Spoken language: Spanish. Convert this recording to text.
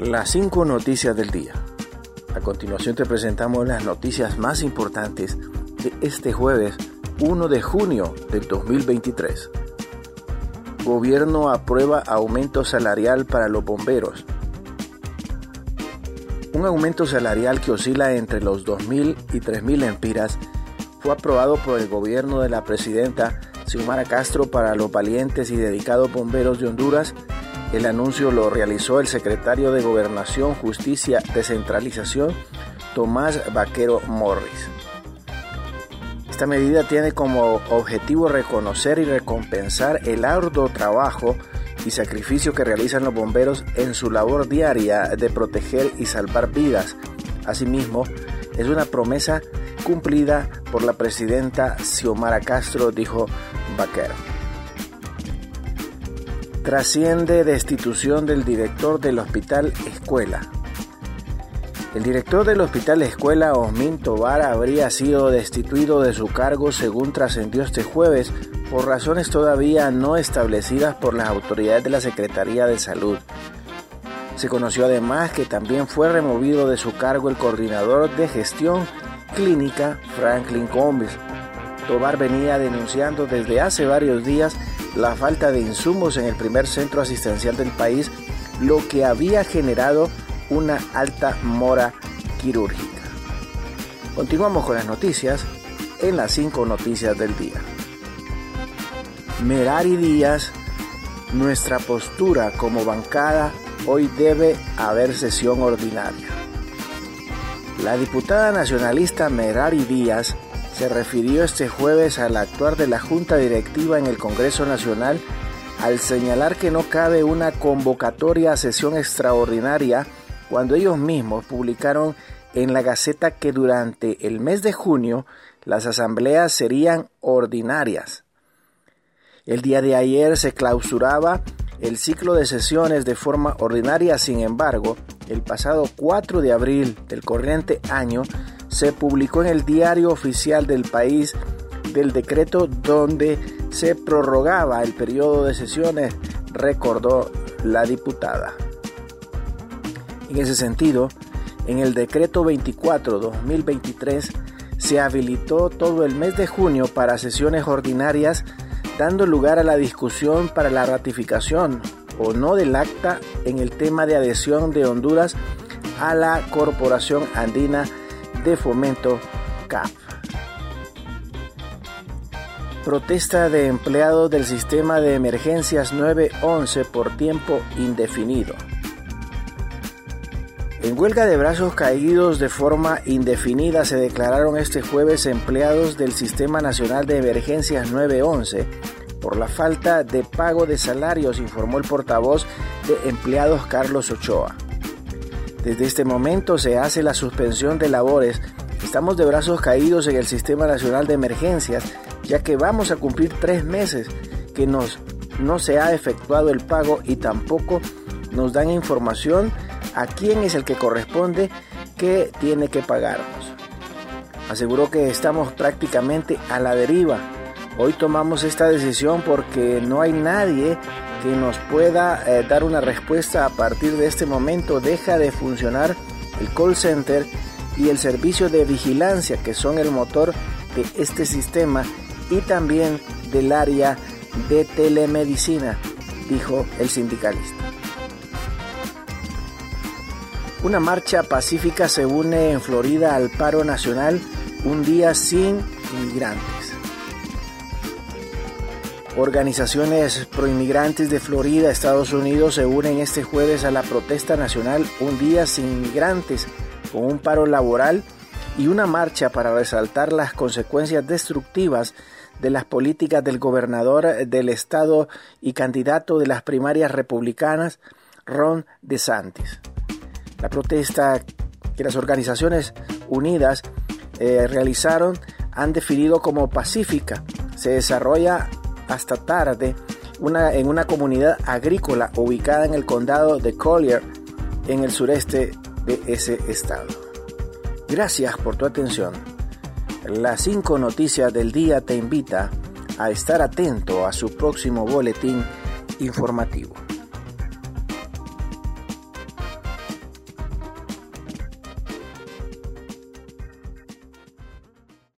Las cinco noticias del día. A continuación te presentamos las noticias más importantes de este jueves 1 de junio del 2023. Gobierno aprueba aumento salarial para los bomberos. Un aumento salarial que oscila entre los 2.000 y 3.000 empiras fue aprobado por el gobierno de la presidenta Xiomara Castro para los valientes y dedicados bomberos de Honduras el anuncio lo realizó el secretario de Gobernación, Justicia, Descentralización, Tomás Vaquero Morris. Esta medida tiene como objetivo reconocer y recompensar el arduo trabajo y sacrificio que realizan los bomberos en su labor diaria de proteger y salvar vidas. Asimismo, es una promesa cumplida por la presidenta Xiomara Castro, dijo Vaquero. Trasciende destitución del director del Hospital Escuela. El director del Hospital Escuela, Osmin Tobar, habría sido destituido de su cargo según trascendió este jueves por razones todavía no establecidas por las autoridades de la Secretaría de Salud. Se conoció además que también fue removido de su cargo el coordinador de gestión clínica Franklin Combs. Tobar venía denunciando desde hace varios días la falta de insumos en el primer centro asistencial del país, lo que había generado una alta mora quirúrgica. Continuamos con las noticias en las cinco noticias del día. Merari Díaz, nuestra postura como bancada, hoy debe haber sesión ordinaria. La diputada nacionalista Merari Díaz se refirió este jueves al actuar de la Junta Directiva en el Congreso Nacional al señalar que no cabe una convocatoria a sesión extraordinaria cuando ellos mismos publicaron en la Gaceta que durante el mes de junio las asambleas serían ordinarias. El día de ayer se clausuraba el ciclo de sesiones de forma ordinaria, sin embargo, el pasado 4 de abril del corriente año se publicó en el diario oficial del país del decreto donde se prorrogaba el periodo de sesiones, recordó la diputada. En ese sentido, en el decreto 24-2023 se habilitó todo el mes de junio para sesiones ordinarias, dando lugar a la discusión para la ratificación o no del acta en el tema de adhesión de Honduras a la Corporación Andina de Fomento CAF. Protesta de empleados del sistema de emergencias 911 por tiempo indefinido. En huelga de brazos caídos de forma indefinida se declararon este jueves empleados del Sistema Nacional de Emergencias 911 por la falta de pago de salarios, informó el portavoz de empleados Carlos Ochoa. Desde este momento se hace la suspensión de labores. Estamos de brazos caídos en el Sistema Nacional de Emergencias, ya que vamos a cumplir tres meses que nos, no se ha efectuado el pago y tampoco nos dan información a quién es el que corresponde que tiene que pagarnos. Aseguró que estamos prácticamente a la deriva. Hoy tomamos esta decisión porque no hay nadie que nos pueda eh, dar una respuesta a partir de este momento. Deja de funcionar el call center y el servicio de vigilancia que son el motor de este sistema y también del área de telemedicina, dijo el sindicalista. Una marcha pacífica se une en Florida al paro nacional un día sin inmigrantes. Organizaciones proinmigrantes de Florida, Estados Unidos, se unen este jueves a la protesta nacional Un Día Sin Inmigrantes, con un paro laboral y una marcha para resaltar las consecuencias destructivas de las políticas del gobernador del estado y candidato de las primarias republicanas, Ron DeSantis. La protesta que las organizaciones unidas eh, realizaron han definido como pacífica. Se desarrolla hasta tarde una, en una comunidad agrícola ubicada en el condado de Collier, en el sureste de ese estado. Gracias por tu atención. Las cinco noticias del día te invita a estar atento a su próximo boletín informativo.